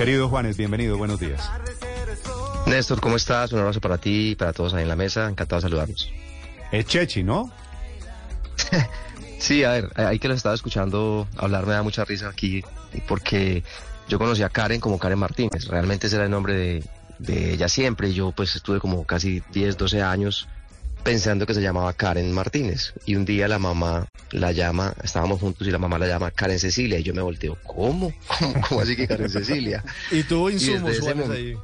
Querido Juanes, bienvenido, buenos días. Néstor, ¿cómo estás? Un abrazo para ti y para todos ahí en la mesa. Encantado de saludarlos. Es Chechi, ¿no? sí, a ver, ahí que los estaba escuchando hablar me da mucha risa aquí porque yo conocí a Karen como Karen Martínez. Realmente ese era el nombre de, de ella siempre yo pues estuve como casi 10, 12 años pensando que se llamaba Karen Martínez. Y un día la mamá la llama, estábamos juntos y la mamá la llama Karen Cecilia. Y yo me volteo, ¿cómo? ¿Cómo, así que Karen Cecilia? y tuvo insumos y desde, ahí.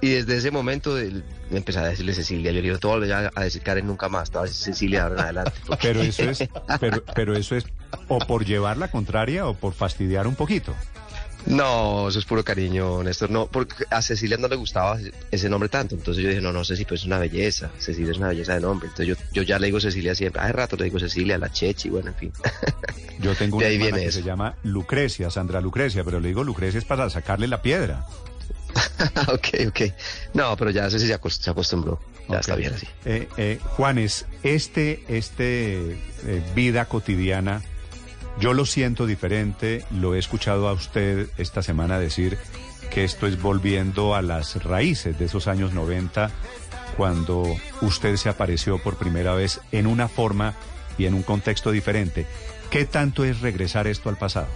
y desde ese momento el, me empecé a decirle Cecilia. Yo le digo, todo ya a decir Karen nunca más, todo a decir Cecilia ahora en adelante. porque- Pero eso es, pero, pero eso es o por llevar la contraria o por fastidiar un poquito. No, eso es puro cariño, Néstor. No, porque a Cecilia no le gustaba ese nombre tanto. Entonces yo dije, no, no, Ceci, pues es una belleza. Cecilia es una belleza de nombre. Entonces yo, yo ya le digo Cecilia siempre. Hace rato le digo Cecilia, la Chechi, bueno, en fin. Yo tengo De una ahí hermana viene que eso. se llama Lucrecia, Sandra Lucrecia, pero le digo Lucrecia es para sacarle la piedra. ok, ok. No, pero ya Ceci se, acost- se acostumbró. Ya está bien así. Eh, eh, Juanes, este, este eh, vida cotidiana, yo lo siento diferente, lo he escuchado a usted esta semana decir que esto es volviendo a las raíces de esos años 90, cuando usted se apareció por primera vez en una forma y en un contexto diferente. ¿Qué tanto es regresar esto al pasado?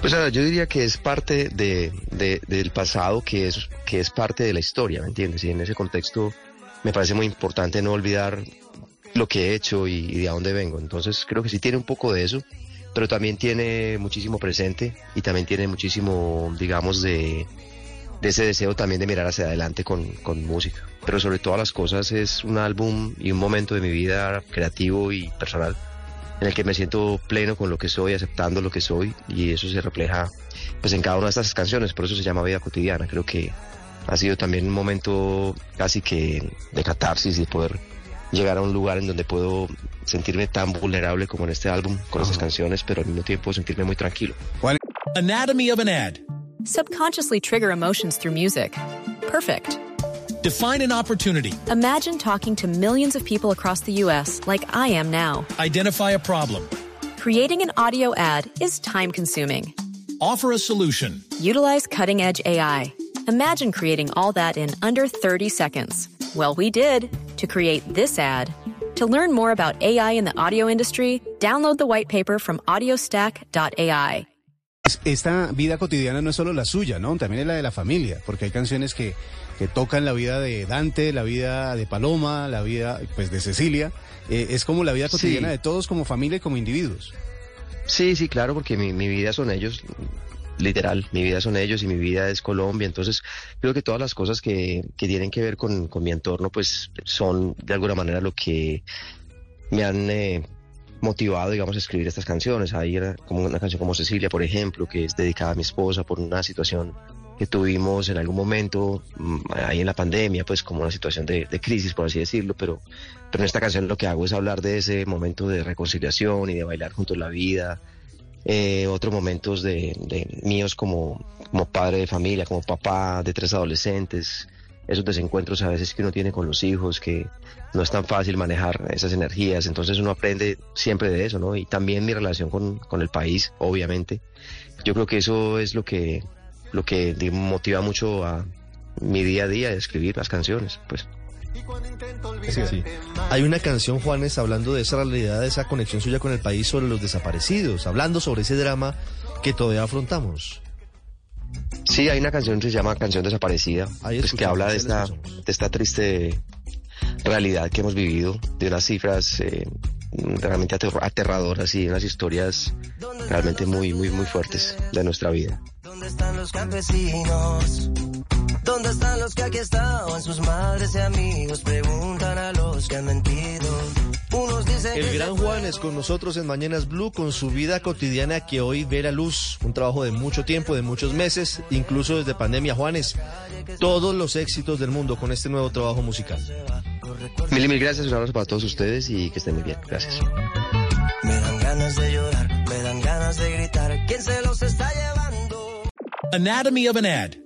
Pues ahora, yo diría que es parte de, de- del pasado, que es, que es parte de la historia, ¿me entiendes? Y en ese contexto me parece muy importante no olvidar lo que he hecho y, y de a dónde vengo. Entonces creo que sí tiene un poco de eso, pero también tiene muchísimo presente y también tiene muchísimo, digamos, de, de ese deseo también de mirar hacia adelante con, con música. Pero sobre todas las cosas es un álbum y un momento de mi vida creativo y personal en el que me siento pleno con lo que soy, aceptando lo que soy y eso se refleja pues en cada una de estas canciones, por eso se llama Vida Cotidiana. Creo que ha sido también un momento casi que de catarsis y de poder llegar a un lugar en donde puedo sentirme tan vulnerable como en este álbum con estas canciones, pero al mismo tiempo sentirme muy tranquilo. Anatomy of an ad. Subconsciously trigger emotions through music. Perfect. Define an opportunity. Imagine talking to millions of people across the U.S. like I am now. Identify a problem. Creating an audio ad is time consuming. Offer a solution. Utilize cutting edge AI. Imagine creating all that in under 30 seconds. Well, we did to create this ad. To learn more about AI in the audio industry, download the white paper from audiostack.ai. Es- Esta vida cotidiana no es solo la suya, ¿no? También es la de la familia, porque hay canciones que, que tocan la vida de Dante, la vida de Paloma, la vida pues de Cecilia. Eh, es como la vida cotidiana Sí. de todos como familia y como individuos. Sí, sí, claro, porque mi, mi vida son ellos, literal, mi vida son ellos y mi vida es Colombia, entonces creo que todas las cosas que, que tienen que ver con, con mi entorno, pues son de alguna manera lo que me han eh, motivado, digamos, a escribir estas canciones. Hay era como una canción como Cecilia, por ejemplo, que es dedicada a mi esposa por una situación que tuvimos en algún momento mm, ahí en la pandemia, pues como una situación de, de crisis, por así decirlo, pero, pero en esta canción lo que hago es hablar de ese momento de reconciliación y de bailar junto a la vida, eh, otros momentos de, míos como, como padre de familia, como papá de tres adolescentes, esos desencuentros a veces que uno tiene con los hijos, que no es tan fácil manejar esas energías, entonces uno aprende siempre de eso, ¿no? Y también mi relación con, con el país, obviamente. Yo creo que eso es lo que, lo que motiva mucho a mi día a día escribir las canciones, pues. Sí, sí. Hay una canción, Juanes, hablando de esa realidad, de esa conexión suya con el país sobre los desaparecidos, hablando sobre ese drama que todavía afrontamos. Sí, hay una canción que se llama Canción Desaparecida, pues, que habla de esta, de esta triste realidad que hemos vivido, de unas cifras eh, realmente aterradoras y unas historias realmente muy, muy, muy fuertes de nuestra vida. ¿Dónde están los campesinos? ¿Dónde están los que aquí estaban? Sus madres y amigos preguntan a los que han mentido. Unos dicen El gran Juan es con nosotros en Mañanas Blue con su vida cotidiana que hoy ve la luz. Un trabajo de mucho tiempo, de muchos meses, incluso desde pandemia. Juanes, todos los éxitos del mundo con este nuevo trabajo musical. Mil y mil gracias, un abrazo para todos ustedes y que estén muy bien. Gracias. Me dan ganas de llorar, me dan ganas de gritar. ¿Quién se los está llevando? Anatomy of an ad.